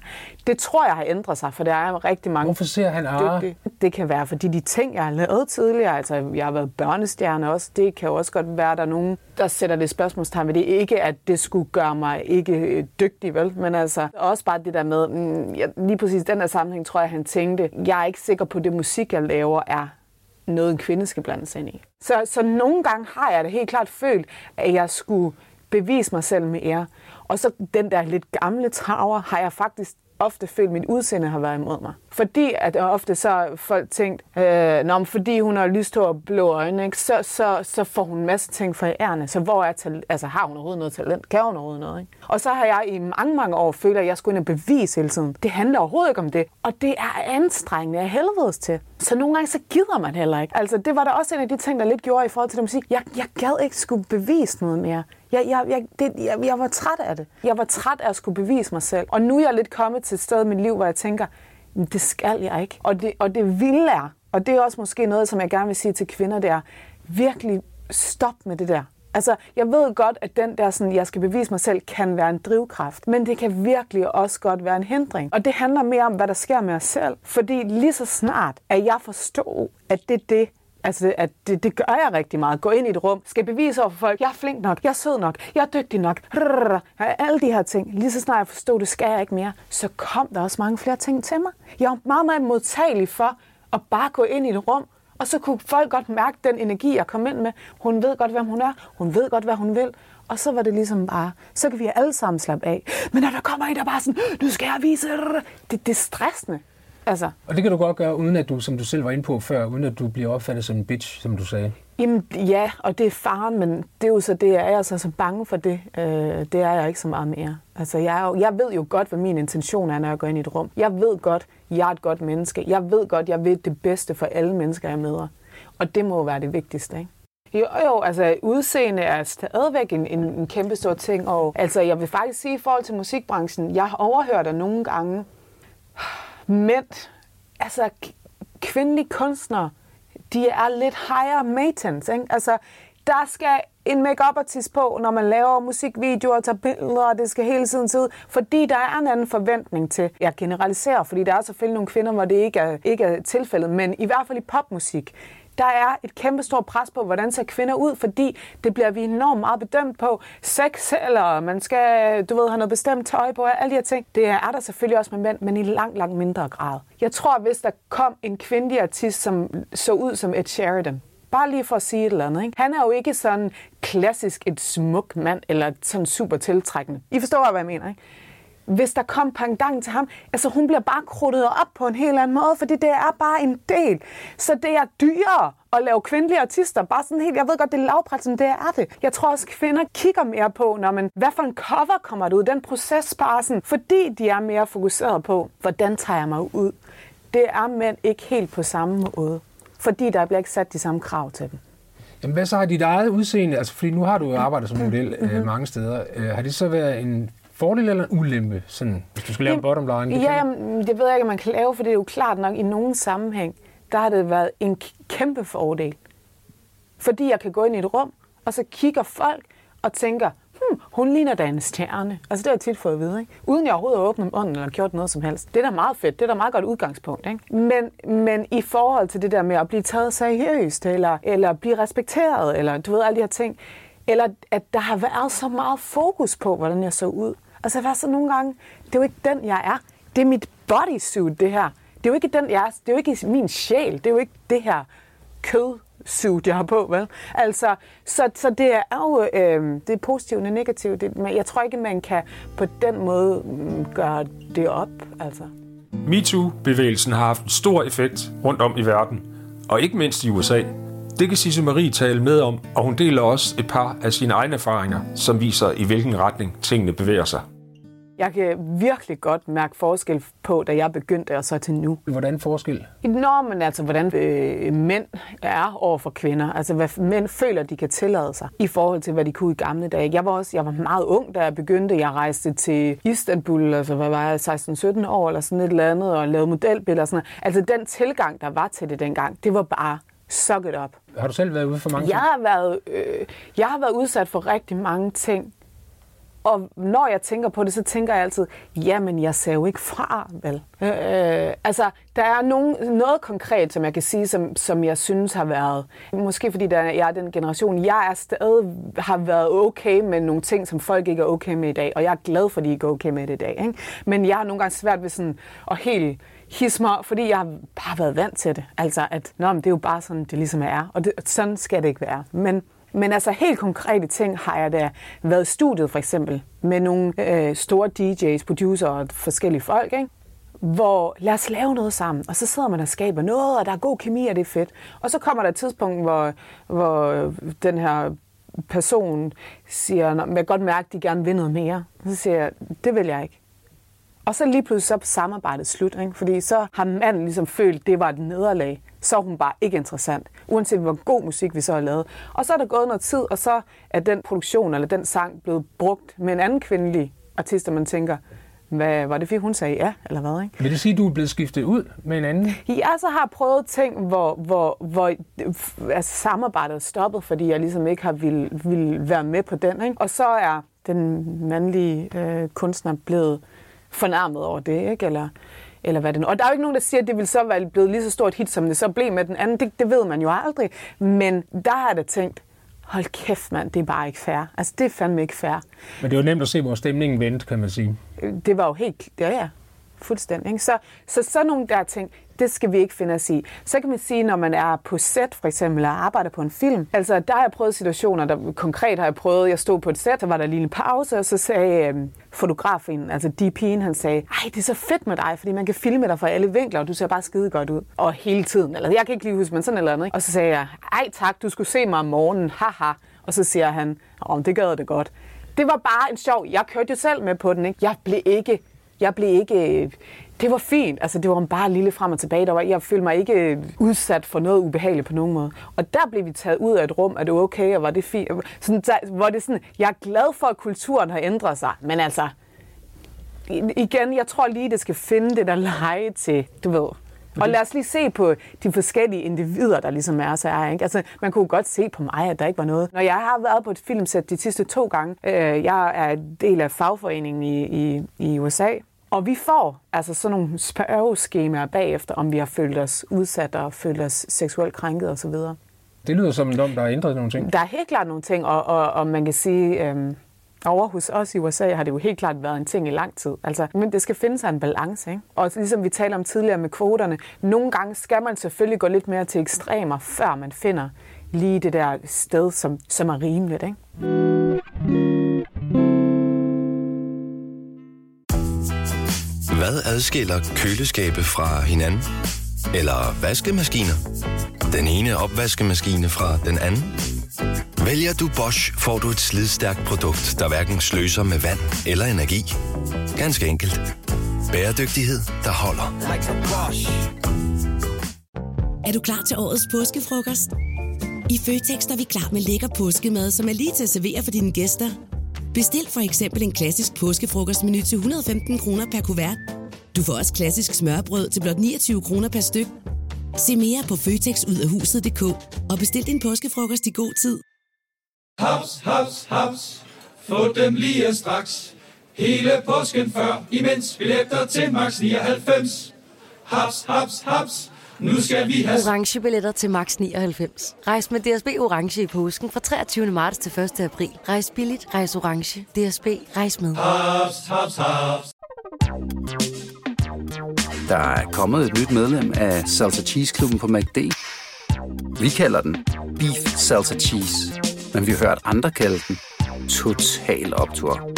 det tror jeg har ændret sig, for der er rigtig mange Hvorfor siger han ah? dygtige. Det kan være, fordi de ting, jeg har lavet tidligere, altså jeg har været børnestjerne også, det kan jo også godt være, at der er nogen, der sætter det spørgsmålstegn ved det. Ikke, at det skulle gøre mig ikke øh, dygtig, vel? Men altså, også bare det der med, mm, ja, lige præcis den der sammenhæng, tror jeg, han tænkte, jeg er ikke sikker på, at det musik, jeg laver, er noget, en kvinde skal blande sig ind i. Så, så nogle gange har jeg det helt klart følt, at jeg skulle bevise mig selv med ære. Og så den der lidt gamle traver har jeg faktisk ofte følt, at mit udseende har været imod mig. Fordi at ofte så folk tænkt, øh, Nå, fordi hun har lyst hår blå øjne, ikke? Så, så, så får hun en masse ting for ærende. Så hvor er talent? Altså har hun overhovedet noget talent? Kan hun overhovedet noget? Ikke? Og så har jeg i mange, mange år følt, at jeg skulle ind og bevise hele tiden. Det handler overhovedet ikke om det. Og det er anstrengende af helvedes til. Så nogle gange så gider man heller ikke. Altså det var da også en af de ting, der lidt gjorde i forhold til det musik. Jeg, jeg gad ikke skulle bevise noget mere. Jeg, jeg, jeg, det, jeg, jeg var træt af det. Jeg var træt af at skulle bevise mig selv. Og nu er jeg lidt kommet til et sted i mit liv, hvor jeg tænker, det skal jeg ikke. Og det, og det vil er, og det er også måske noget, som jeg gerne vil sige til kvinder, det er virkelig stop med det der. Altså, jeg ved godt, at den der, sådan, jeg skal bevise mig selv, kan være en drivkraft. Men det kan virkelig også godt være en hindring. Og det handler mere om, hvad der sker med os selv. Fordi lige så snart, at jeg forstår, at det er det, Altså, at det, det gør jeg rigtig meget. Gå ind i et rum, skal bevise over for folk, jeg er flink nok, jeg er sød nok, jeg er dygtig nok. Rrr, alle de her ting. Lige så snart jeg forstod, det skal jeg ikke mere, så kom der også mange flere ting til mig. Jeg var meget, meget modtagelig for at bare gå ind i et rum, og så kunne folk godt mærke den energi, jeg kom ind med. Hun ved godt, hvem hun er. Hun ved godt, hvad hun vil. Og så var det ligesom bare, så kan vi alle sammen slappe af. Men når der kommer en, der bare sådan, nu skal jeg vise, det, det er stressende. Altså, Og det kan du godt gøre, uden at du, som du selv var inde på før, uden at du bliver opfattet som en bitch, som du sagde. Jamen, ja, og det er faren, men det er jo så det, jeg er altså så bange for det. Øh, det er jeg ikke så meget mere. Altså, jeg, er jo, jeg ved jo godt, hvad min intention er, når jeg går ind i et rum. Jeg ved godt, jeg er et godt menneske. Jeg ved godt, jeg vil det bedste for alle mennesker, jeg møder. Og det må jo være det vigtigste, ikke? Jo, jo, altså udseende er stadigvæk en, en, en kæmpe stor ting, og altså jeg vil faktisk sige i forhold til musikbranchen, jeg har overhørt dig nogle gange, mænd, altså kvindelige kunstnere, de er lidt higher maintenance, ikke? Altså, der skal en makeup artist på, når man laver musikvideoer og tager billeder, og det skal hele tiden se ud, fordi der er en anden forventning til, jeg generaliserer, fordi der er selvfølgelig nogle kvinder, hvor det ikke er, ikke er tilfældet, men i hvert fald i popmusik, der er et kæmpe stort pres på, hvordan ser kvinder ud, fordi det bliver vi enormt meget bedømt på. Sex, eller man skal, du ved, have noget bestemt tøj på, alle de her ting. Det er der selvfølgelig også med mænd, men i langt, langt mindre grad. Jeg tror, hvis der kom en kvindelig artist, som så ud som Ed Sheridan, Bare lige for at sige et eller andet. Ikke? Han er jo ikke sådan klassisk et smuk mand, eller sådan super tiltrækkende. I forstår, hvad jeg mener, ikke? Hvis der kom pendant til ham, altså hun bliver bare krudtet op på en helt anden måde, fordi det er bare en del. Så det er dyrere at lave kvindelige artister. Bare sådan helt, jeg ved godt, det er lavpræt, som det er det. Jeg tror også, kvinder kigger mere på, når man, hvad for en cover kommer der ud, den proces bare sådan, fordi de er mere fokuseret på, hvordan tager jeg mig ud. Det er mænd ikke helt på samme måde, fordi der bliver ikke sat de samme krav til dem. Jamen, hvad så har dit eget udseende, altså fordi nu har du jo arbejdet som model øh, mange steder, øh, har det så været en fordel eller en ulempe, sådan, hvis du skal lave en bottom line? Ja, jamen, det ved jeg ikke, om man kan lave, for det er jo klart nok, i nogen sammenhæng, der har det været en kæmpe fordel. Fordi jeg kan gå ind i et rum, og så kigger folk og tænker, hmm, hun ligner da en stjerne. Altså det har jeg tit fået at vide, ikke? uden jeg overhovedet har åbnet munden eller gjort noget som helst. Det er da meget fedt, det er da meget godt udgangspunkt. Ikke? Men, men i forhold til det der med at blive taget seriøst, eller, eller blive respekteret, eller du ved, alle de her ting, eller at der har været så meget fokus på, hvordan jeg så ud. Altså så var så nogle gange, det er jo ikke den, jeg er. Det er mit bodysuit, det her. Det er jo ikke den, jeg er. Det er jo ikke min sjæl. Det er jo ikke det her kød suit, jeg har på, vel? Altså, så, så det er jo øh, det er positivt og negativt. Det, men jeg tror ikke, man kan på den måde mm, gøre det op, altså. MeToo-bevægelsen har haft en stor effekt rundt om i verden, og ikke mindst i USA. Det kan Sisse Marie tale med om, og hun deler også et par af sine egne erfaringer, som viser, i hvilken retning tingene bevæger sig. Jeg kan virkelig godt mærke forskel på, da jeg begyndte og så til nu. Hvordan forskel? Nå, men altså, hvordan øh, mænd er over for kvinder. Altså, hvad mænd føler, de kan tillade sig i forhold til, hvad de kunne i gamle dage. Jeg var også jeg var meget ung, da jeg begyndte. Jeg rejste til Istanbul, altså, hvad var jeg, 16-17 år eller sådan et eller andet, og lavede modelbilleder og sådan noget. Altså, den tilgang, der var til det dengang, det var bare suck it up. Har du selv været ude for mange Jeg har været, øh, jeg har været udsat for rigtig mange ting. Og når jeg tænker på det, så tænker jeg altid, jamen jeg ser jo ikke fra, vel? Øh, øh, altså, der er nogen, noget konkret, som jeg kan sige, som, som jeg synes har været, måske fordi der, jeg er den generation, jeg er stadig har været okay med nogle ting, som folk ikke er okay med i dag, og jeg er glad for, at de ikke er okay med det i dag. Ikke? Men jeg har nogle gange svært ved sådan at helt hismer, fordi jeg har bare været vant til det. Altså, at nå, men det er jo bare sådan, det ligesom er, og det, sådan skal det ikke være. Men men altså helt konkrete ting har jeg da været i studiet for eksempel med nogle øh, store DJ's, producer og forskellige folk, ikke? hvor lad os lave noget sammen, og så sidder man og skaber noget, og der er god kemi, og det er fedt. Og så kommer der et tidspunkt, hvor, hvor den her person siger, jeg kan godt mærke, at de gerne vil noget mere. Så siger jeg, det vil jeg ikke. Og så lige pludselig så er samarbejdet slut, ikke? fordi så har manden ligesom følt, at det var et nederlag. Så er hun bare ikke interessant, uanset hvor god musik vi så har lavet. Og så er der gået noget tid, og så er den produktion eller den sang blevet brugt med en anden kvindelig artist, og man tænker, hvad, var det fordi hun sagde ja, eller hvad? Ikke? Vil det sige, at du er blevet skiftet ud med en anden? Jeg så har prøvet ting, hvor, hvor, hvor altså, samarbejdet er stoppet, fordi jeg ligesom ikke har vil, vil være med på den. Ikke? Og så er den mandlige øh, kunstner blevet fornærmet over det, ikke? Eller, eller hvad det nu. Og der er jo ikke nogen, der siger, at det vil så være blevet lige så stort hit, som det så blev med den anden. Det, det ved man jo aldrig. Men der har jeg da tænkt, hold kæft mand, det er bare ikke fair. Altså, det er fandme ikke fair. Men det jo nemt at se, hvor stemningen vendte, kan man sige. Det var jo helt, ja ja, fuldstændig. Ikke? Så, så sådan nogle der ting, det skal vi ikke finde os i. Så kan man sige, når man er på set for eksempel og arbejder på en film. Altså, der har jeg prøvet situationer, der konkret har jeg prøvet, jeg stod på et set, der var der en lille pause, og så sagde øh, fotografen, altså DP'en, han sagde, ej, det er så fedt med dig, fordi man kan filme dig fra alle vinkler, og du ser bare skide godt ud. Og hele tiden, eller jeg kan ikke lige huske, men sådan eller andet. Ikke? Og så sagde jeg, ej tak, du skulle se mig om morgenen, haha. Og så siger han, om det gad det godt. Det var bare en sjov, jeg kørte jo selv med på den, ikke? Jeg blev ikke jeg blev ikke... Øh, det var fint. Altså, det var bare lille frem og tilbage. Der var, jeg følte mig ikke udsat for noget ubehageligt på nogen måde. Og der blev vi taget ud af et rum. Er det okay? Og var det fint? Sådan, der, hvor det sådan, jeg er glad for, at kulturen har ændret sig. Men altså, igen, jeg tror lige, det skal finde det der leje til, du ved. Og lad os lige se på de forskellige individer, der ligesom er så er. Ikke? Altså, man kunne godt se på mig, at der ikke var noget. Når jeg har været på et filmsæt de sidste to gange, øh, jeg er del af fagforeningen i, i, i USA, og vi får altså sådan nogle spørgeskemaer bagefter, om vi har følt os udsat og følt os seksuelt krænket osv. Det lyder som en dom, der har ændret nogle ting. Der er helt klart nogle ting, og, og, og man kan sige, øhm, over hos os i USA har det jo helt klart været en ting i lang tid. Altså, men det skal finde sig en balance, ikke? Og ligesom vi talte om tidligere med kvoterne, nogle gange skal man selvfølgelig gå lidt mere til ekstremer, før man finder lige det der sted, som, som er rimeligt, ikke? Hvad adskiller køleskabe fra hinanden? Eller vaskemaskiner? Den ene opvaskemaskine fra den anden? Vælger du Bosch, får du et slidstærkt produkt, der hverken sløser med vand eller energi. Ganske enkelt. Bæredygtighed, der holder. Er du klar til årets påskefrokost? I Føtex er vi klar med lækker påskemad, som er lige til at servere for dine gæster. Bestil for eksempel en klassisk påskefrokostmenu til 115 kroner per kuvert. Du får også klassisk smørbrød til blot 29 kroner per styk. Se mere på føtexudafhuset.dk og bestil din påskefrokost i god tid. Haps, haps, haps. Få dem lige straks. Hele påsken før, imens billetter til max 99. Haps, haps, haps. Nu skal vi have... Orange billetter til max 99. Rejs med DSB Orange i påsken fra 23. marts til 1. april. Rejs billigt, rejs orange. DSB, rejs med. Haps, haps, haps. Der er kommet et nyt medlem af Salsa Cheese Klubben på MACD. Vi kalder den Beef Salsa Cheese, men vi har hørt andre kalde den Total Optor.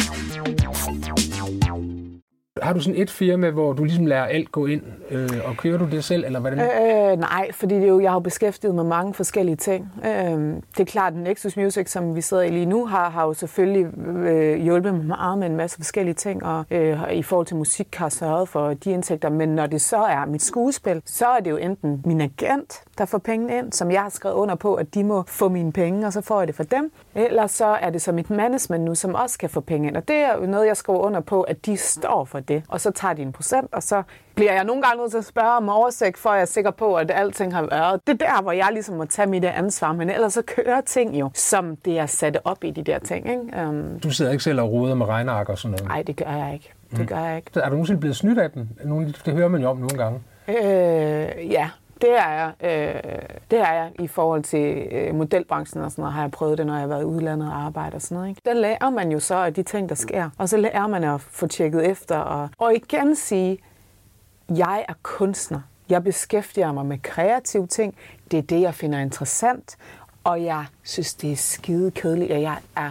Har du sådan et firma, hvor du ligesom lærer alt gå ind, øh, og kører du det selv, eller hvordan? Øh, nej, fordi det er jo, jeg har jo beskæftiget mig med mange forskellige ting. Øh, det er klart, at Nexus Music, som vi sidder i lige nu, har, har jo selvfølgelig øh, hjulpet mig meget med en masse forskellige ting, og øh, i forhold til musik har sørget for de indtægter. Men når det så er mit skuespil, så er det jo enten min agent, der får pengene ind, som jeg har skrevet under på, at de må få mine penge, og så får jeg det for dem. Eller så er det så mit management nu, som også kan få penge ind. Og det er jo noget, jeg skriver under på, at de står for det. Og så tager de en procent, og så bliver jeg nogle gange nødt til at spørge om oversigt, for jeg er sikker på, at alting har været. Det er der, hvor jeg ligesom må tage mit ansvar, men ellers så kører ting jo, som det er sat op i de der ting. Ikke? Um, Du sidder ikke selv og roder med regneark og sådan noget? nej, det gør jeg ikke. Det gør jeg ikke. Er du nogensinde blevet snydt af den? Nogle- Det hører man jo om nogle gange. Øh, ja, det er jeg. Øh, det er jeg i forhold til øh, modelbranchen og sådan noget, har jeg prøvet det, når jeg har været i udlandet og arbejde og sådan noget. Ikke? Der lærer man jo så af de ting, der sker. Og så lærer man at få tjekket efter. Og, og igen sige, jeg er kunstner. Jeg beskæftiger mig med kreative ting. Det er det, jeg finder interessant. Og jeg synes, det er skide kedeligt, at jeg er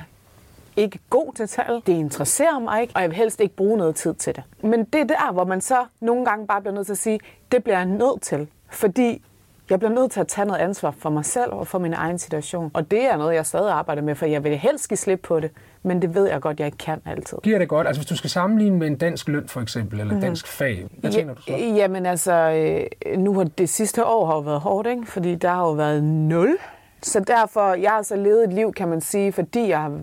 ikke god til tal. Det interesserer mig ikke, og jeg vil helst ikke bruge noget tid til det. Men det er der, hvor man så nogle gange bare bliver nødt til at sige, det bliver jeg nødt til. Fordi jeg bliver nødt til at tage noget ansvar for mig selv og for min egen situation. Og det er noget, jeg stadig arbejder med, for jeg vil helst give slip på det. Men det ved jeg godt, jeg ikke kan altid. Giver det godt? Altså hvis du skal sammenligne med en dansk løn for eksempel, eller Mhm. dansk fag, hvad tjener du så? Jamen altså, øh, nu har det sidste år har jo været hårdt, ikke? fordi der har jo været nul så derfor, jeg har så levet et liv, kan man sige, fordi jeg har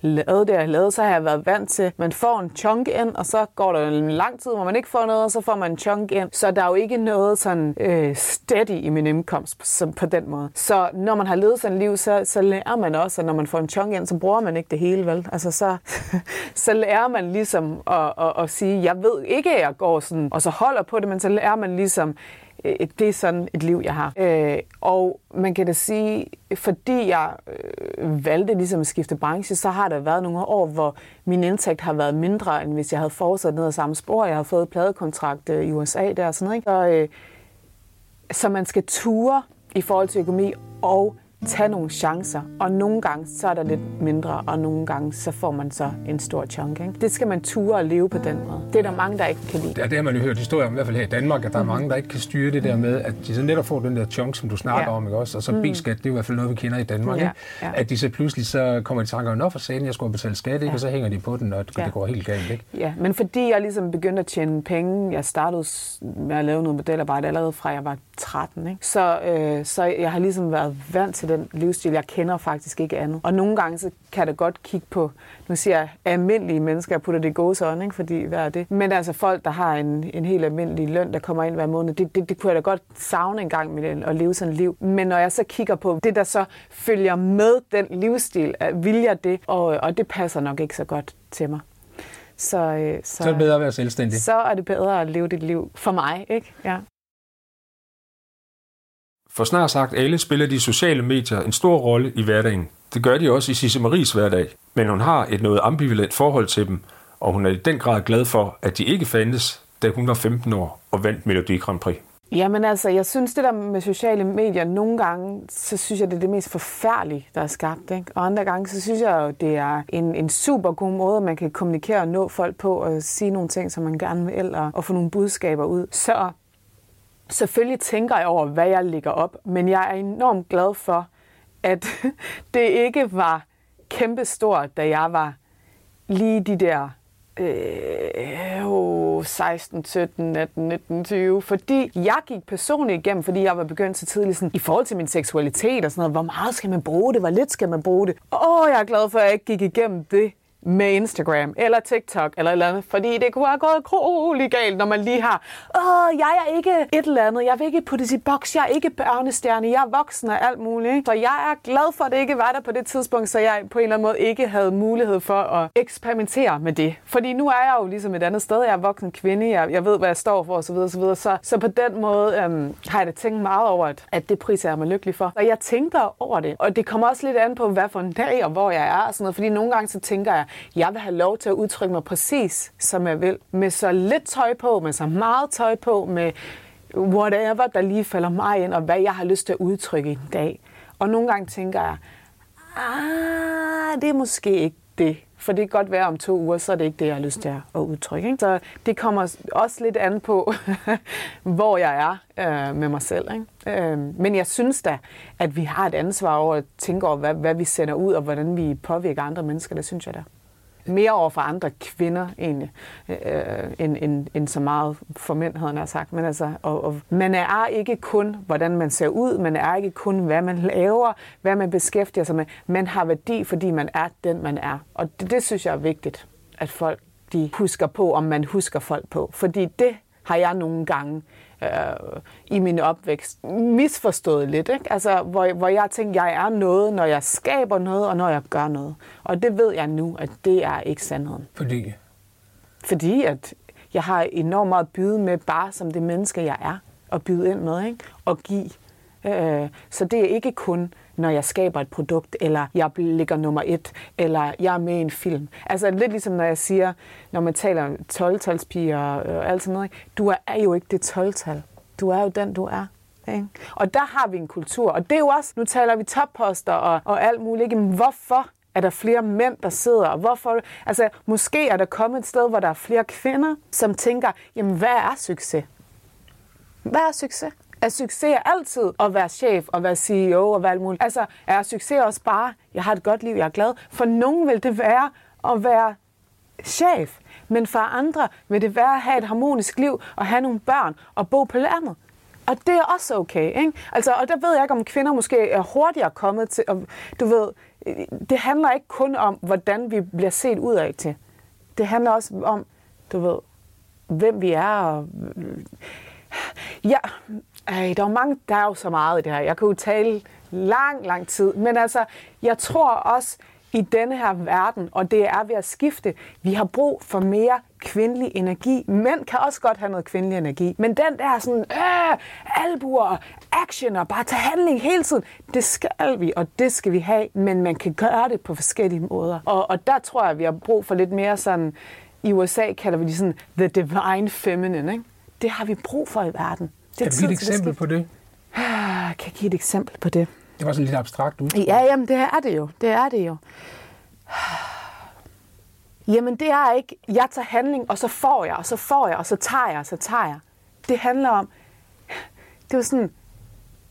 lavet det, jeg har lavet, så har jeg været vant til, at man får en chunk ind, og så går der en lang tid, hvor man ikke får noget, og så får man en chunk ind. Så der er jo ikke noget sådan øh, steady i min indkomst som på den måde. Så når man har levet sådan et liv, så, så lærer man også, at når man får en chunk ind, så bruger man ikke det hele, vel? Altså så, så lærer man ligesom at, at, at sige, jeg ved ikke, at jeg går sådan, og så holder på det, men så lærer man ligesom, Øh, det er sådan et liv, jeg har. Øh, og man kan da sige, fordi jeg øh, valgte ligesom at skifte branche, så har der været nogle år, hvor min indtægt har været mindre, end hvis jeg havde fortsat ned ad samme spor. Jeg har fået pladekontrakt øh, i USA der og sådan noget. Ikke? Så, øh, så man skal ture i forhold til økonomi og tage nogle chancer. Og nogle gange, så er der lidt mindre, og nogle gange, så får man så en stor chunk. Ikke? Det skal man ture og leve på den måde. Det er der mange, der ikke kan lide. Ja, det har man jo hørt historier om, i hvert fald her i Danmark, at der er mange, der ikke kan styre det der med, at de så netop får den der chunk, som du snakker Ja. om, ikke også? Og så Mm. B-skat, det er i hvert fald noget, vi kender i Danmark, Ja, ikke? ja. At de så pludselig så kommer til tanker, nå for sagen, jeg skulle betale skat, ikke? Ja. Og så hænger de på den, og det Ja. det går helt galt, ikke? Ja, men fordi jeg ligesom begyndte at tjene penge, jeg startede med at lave noget modelarbejde allerede fra jeg var 13, ikke? Så, øh, så jeg har ligesom været vant til den livsstil. Jeg kender faktisk ikke andet. Og nogle gange så kan det godt kigge på, nu siger jeg almindelige mennesker, jeg putter det i gode sådan, ikke? fordi hvad er det? Men altså folk, der har en, en helt almindelig løn, der kommer ind hver måned, det, det, det kunne jeg da godt savne en gang med den, at leve sådan et liv. Men når jeg så kigger på det, der så følger med den livsstil, vil jeg det, og, og det passer nok ikke så godt til mig. Så, øh, så, Så er det bedre at være selvstændig. så er det bedre at leve dit liv for mig, ikke? Ja. For snart sagt alle spiller de sociale medier en stor rolle i hverdagen. Det gør de også i Sisse Maries hverdag. Men hun har et noget ambivalent forhold til dem, og hun er i den grad glad for, at de ikke fandtes, da hun var 15 år og vandt Melodi Grand Prix. Jamen altså, jeg synes det der med sociale medier, nogle gange, så synes jeg, det er det mest forfærdelige, der er skabt. Ikke? Og andre gange, så synes jeg jo, det er en, en super god måde, man kan kommunikere og nå folk på, og sige nogle ting, som man gerne vil, og, og få nogle budskaber ud. Så selvfølgelig tænker jeg over, hvad jeg lægger op, men jeg er enormt glad for, at det ikke var kæmpestort, da jeg var lige de der øh, oh, 16, 17, 18, 19, 20. Fordi jeg gik personligt igennem, fordi jeg var begyndt så tidligt sådan, i forhold til min seksualitet og sådan noget, hvor meget skal man bruge det, hvor lidt skal man bruge det. Åh, jeg er glad for, at jeg ikke gik igennem det med Instagram eller TikTok eller et eller andet, fordi det kunne have gået grueligt galt, når man lige har, åh, jeg er ikke et eller andet, jeg vil ikke puttes i boks, jeg er ikke børnestjerne, jeg er voksen og alt muligt. Så jeg er glad for, at det ikke var der på det tidspunkt, så jeg på en eller anden måde ikke havde mulighed for at eksperimentere med det. Fordi nu er jeg jo ligesom et andet sted, jeg er voksen kvinde, jeg, jeg ved, hvad jeg står for osv. osv. Så, så på den måde øhm, har jeg da tænkt meget over, at, at det pris er jeg mig lykkelig for. Og jeg tænker over det, og det kommer også lidt an på, hvad for en dag og hvor jeg er og sådan noget. Fordi nogle gange så tænker jeg, jeg vil have lov til at udtrykke mig præcis, som jeg vil. Med så lidt tøj på, med så meget tøj på, med whatever, der lige falder mig ind, og hvad jeg har lyst til at udtrykke i en dag. Og nogle gange tænker jeg, ah, det er måske ikke det. For det kan godt være om to uger, så er det ikke det, jeg har lyst til at udtrykke. Ikke? Så det kommer også lidt an på, hvor jeg er øh, med mig selv. Ikke? Øh, men jeg synes da, at vi har et ansvar over at tænke over, hvad, hvad vi sender ud, og hvordan vi påvirker andre mennesker. Det synes jeg da. Mere over for andre kvinder egentlig, øh, end, end, end så meget for mænd, havde han sagt. Men altså, og, og man er ikke kun, hvordan man ser ud, man er ikke kun, hvad man laver, hvad man beskæftiger sig med. Man har værdi, fordi man er den, man er. Og det, det synes jeg er vigtigt, at folk de husker på, om man husker folk på. Fordi det har jeg nogle gange øh, i min opvækst misforstået lidt. Ikke? Altså, hvor, hvor jeg tænker, jeg er noget, når jeg skaber noget, og når jeg gør noget. Og det ved jeg nu, at det er ikke sandheden. Fordi Fordi at jeg har enormt meget at byde med, bare som det menneske, jeg er, at byde ind med, ikke? og give. Øh, så det er ikke kun, når jeg skaber et produkt, eller jeg ligger nummer et, eller jeg er med i en film. Altså lidt ligesom når jeg siger, når man taler om 12-talspiger og alt sådan noget, du er, er jo ikke det 12-tal. Du er jo den, du er. Ikke? Og der har vi en kultur, og det er jo også, nu taler vi topposter og, og alt muligt, ikke? Men hvorfor er der flere mænd, der sidder, og hvorfor, altså måske er der kommet et sted, hvor der er flere kvinder, som tænker, jamen hvad er succes? Hvad er succes? Er succes altid at være chef og være CEO og være alt muligt? Altså, er succes også bare, jeg har et godt liv, jeg er glad? For nogen vil det være at være chef, men for andre vil det være at have et harmonisk liv og have nogle børn og bo på landet. Og det er også okay, ikke? Altså, og der ved jeg ikke, om kvinder måske er hurtigere kommet til, og, du ved, det handler ikke kun om, hvordan vi bliver set ud af til. Det handler også om, du ved, hvem vi er, og ja, ej, der er mange, der er jo så meget i det her. Jeg kan jo tale lang, lang tid. Men altså, jeg tror også i denne her verden, og det er ved at skifte, vi har brug for mere kvindelig energi. Mænd kan også godt have noget kvindelig energi. Men den der sådan, øh, albuer, action og bare tage handling hele tiden, det skal vi, og det skal vi have. Men man kan gøre det på forskellige måder. Og, og der tror jeg, vi har brug for lidt mere sådan, i USA kalder vi det sådan, the divine feminine. Ikke? Det har vi brug for i verden. Det Kan du give et eksempel på det? Ah, Kan jeg give et eksempel på det? Det var sådan lidt abstrakt ud. Ja, jamen det er det jo. Det er det jo. Jamen det er ikke, jeg tager handling, og så får jeg, og så får jeg, og så tager jeg, og så tager jeg. Det handler om, det er sådan,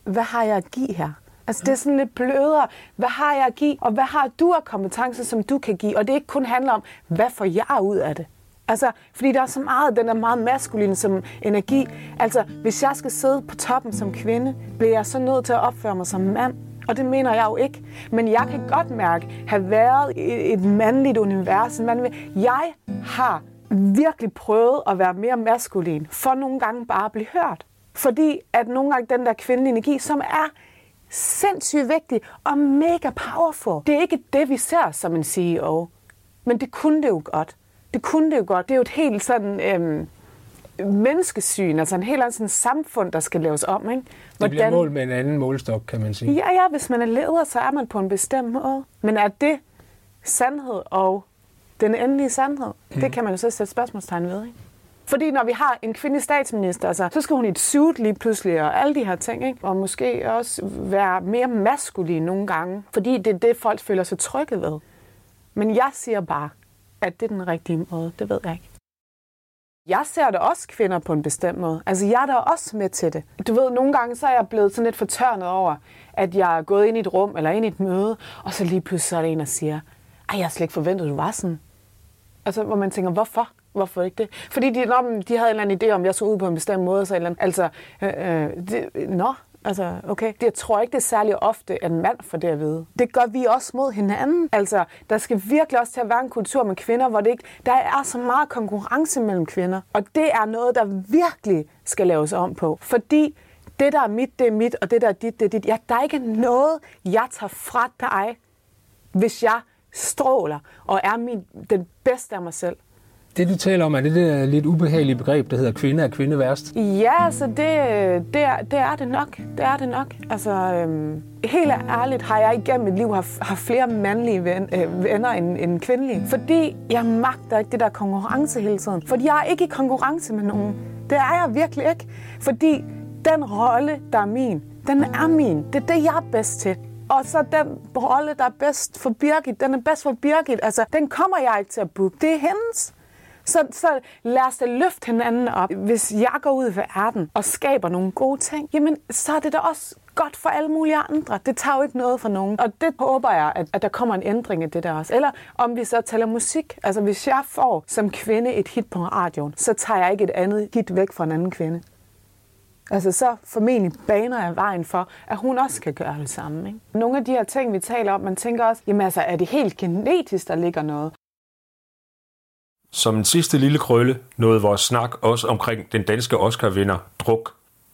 hvad har jeg at give her? Altså det er sådan lidt blødere. Hvad har jeg at give, og hvad har du af kompetencer, som du kan give? Og det ikke kun handler om, hvad får jeg ud af det? Altså, fordi der er så meget, den er meget maskulin som energi. Altså, hvis jeg skal sidde på toppen som kvinde, bliver jeg så nødt til at opføre mig som mand. Og det mener jeg jo ikke. Men jeg kan godt mærke, have været i et mandligt univers. en mandlig- Jeg har virkelig prøvet at være mere maskulin, for nogle gange bare at blive hørt. Fordi at nogle gange den der kvindelige energi, som er sindssygt vigtig og mega powerful. Det er ikke det, vi ser som en CEO. Men det kunne det jo godt. Det kunne det jo godt. Det er jo et helt sådan øhm, menneskesyn, altså en helt anden sådan samfund, der skal laves om. Ikke? Det bliver mål med en anden målestok, kan man sige. Ja, ja, hvis man er leder, så er man på en bestemt måde. Men er det sandhed og den endelige sandhed? Mm. Det kan man jo så sætte spørgsmålstegn ved, ikke? Fordi når vi har en kvindelig statsminister, altså, så skal hun i et suit lige pludselig, og alle de her ting, ikke? og måske også være mere maskulin nogle gange, fordi det er det, folk føler sig trygge ved. Men jeg siger bare, at det er den rigtige måde. Det ved jeg ikke. Jeg ser da også kvinder på en bestemt måde. Altså, jeg er da også med til det. Du ved, nogle gange så er jeg blevet sådan lidt fortørnet over, at jeg er gået ind i et rum eller ind i et møde, og så lige pludselig så er der en, der siger, ej, jeg har slet ikke forventet, du var sådan. Altså, hvor man tænker, hvorfor? Hvorfor ikke det? Fordi de, nå, de havde en eller anden idé om, at jeg så ud på en bestemt måde. Så eller andet, altså, øh, øh, det, nå, altså, okay. Det, jeg tror ikke, det er særlig ofte, at en mand får det at vide. Det gør vi også mod hinanden. Altså, der skal virkelig også til at være en kultur med kvinder, hvor det ikke, der er så meget konkurrence mellem kvinder. Og det er noget, der virkelig skal laves om på. Fordi det, der er mit, det er mit, og det, der er dit, det er dit. Ja, der er ikke noget, jeg tager fra dig, hvis jeg stråler og er min, den bedste af mig selv. Det, du taler om, er det der lidt ubehagelige begreb, der hedder kvinde er kvinde værst. Ja, så det, det, er, det er det nok. Det er det nok. Altså, øhm, helt ærligt har jeg igennem mit liv haft, haft flere mandlige ven, øh, venner end, end kvindelige. Fordi jeg magter ikke det der konkurrence hele tiden. Fordi jeg er ikke i konkurrence med nogen. Det er jeg virkelig ikke. Fordi den rolle, der er min, den er min. Det er det, jeg er bedst til. Og så den rolle, der er bedst for Birgit, den er bedst for Birgit. Altså, den kommer jeg ikke til at booke. Det er hendes. Så, så lad os da løfte hinanden op. Hvis jeg går ud i verden og skaber nogle gode ting, jamen så er det da også godt for alle mulige andre. Det tager jo ikke noget fra nogen. Og det håber jeg, at, at der kommer en ændring i det der også. Eller om vi så taler musik. Altså hvis jeg får som kvinde et hit på radioen, så tager jeg ikke et andet hit væk fra en anden kvinde. Altså så formentlig baner jeg vejen for, at hun også kan gøre det samme. Ikke? Nogle af de her ting, vi taler om, man tænker også, jamen altså, er det helt genetisk, der ligger noget? Som en sidste lille krølle nåede vores snak også omkring den danske Oscar-vinder Druk.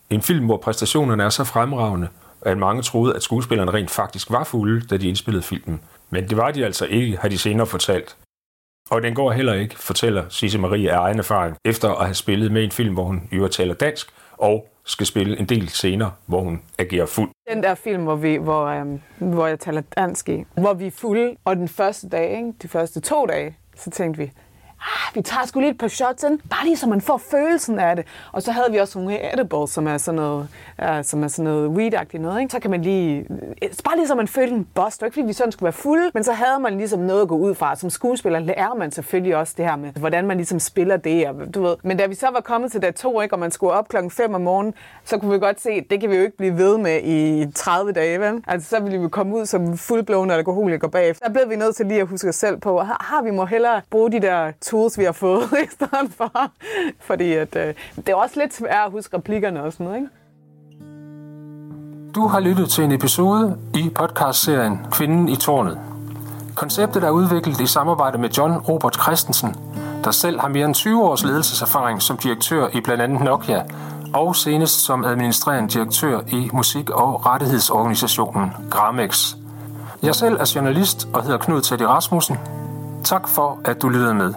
En film, hvor præstationerne er så fremragende, at mange troede, at skuespillerne rent faktisk var fulde, da de indspillede filmen. Men det var de altså ikke, har de senere fortalt. Og den går heller ikke, fortæller Sisse Marie af egen erfaring, efter at have spillet med i en film, hvor hun i øvrigt taler dansk, og skal spille en del scener, hvor hun agerer fuld. Den der film, hvor, vi, hvor, øhm, hvor jeg taler dansk i, hvor vi er fulde, og den første dag, ikke? de første to dage, så tænkte vi, ah, vi tager sgu lige et par shots ind, bare lige så man får følelsen af det. Og så havde vi også nogle edibles, som er sådan noget, uh, som er sådan noget weed noget, ikke? Så kan man lige, bare lige så man følte en boss. Det var ikke fordi, vi sådan skulle være fulde, men så havde man ligesom noget at gå ud fra. Som skuespiller lærer man selvfølgelig også det her med, hvordan man ligesom spiller det, og, du ved. Men da vi så var kommet til dag to, ikke, og man skulle op klokken 5 om morgenen, så kunne vi godt se, det kan vi jo ikke blive ved med i 30 dage, vel? Altså, så ville vi komme ud som fuldblående alkoholiker bagefter. Der blev vi nødt til lige at huske os selv på, har, har vi må hellere bruge de der tools, vi har fået, i stedet for. Fordi at, øh, det er også lidt svært at huske replikkerne og sådan noget, ikke? Du har lyttet til en episode i podcastserien Kvinden i tårnet. Konceptet er udviklet i samarbejde med John Robert Christensen, der selv har mere end 20 års ledelseserfaring som direktør i blandt andet Nokia, og senest som administrerende direktør i musik- og rettighedsorganisationen Gramex. Jeg selv er journalist og hedder Knud Teddy Rasmussen. Tak for, at du lyttede med.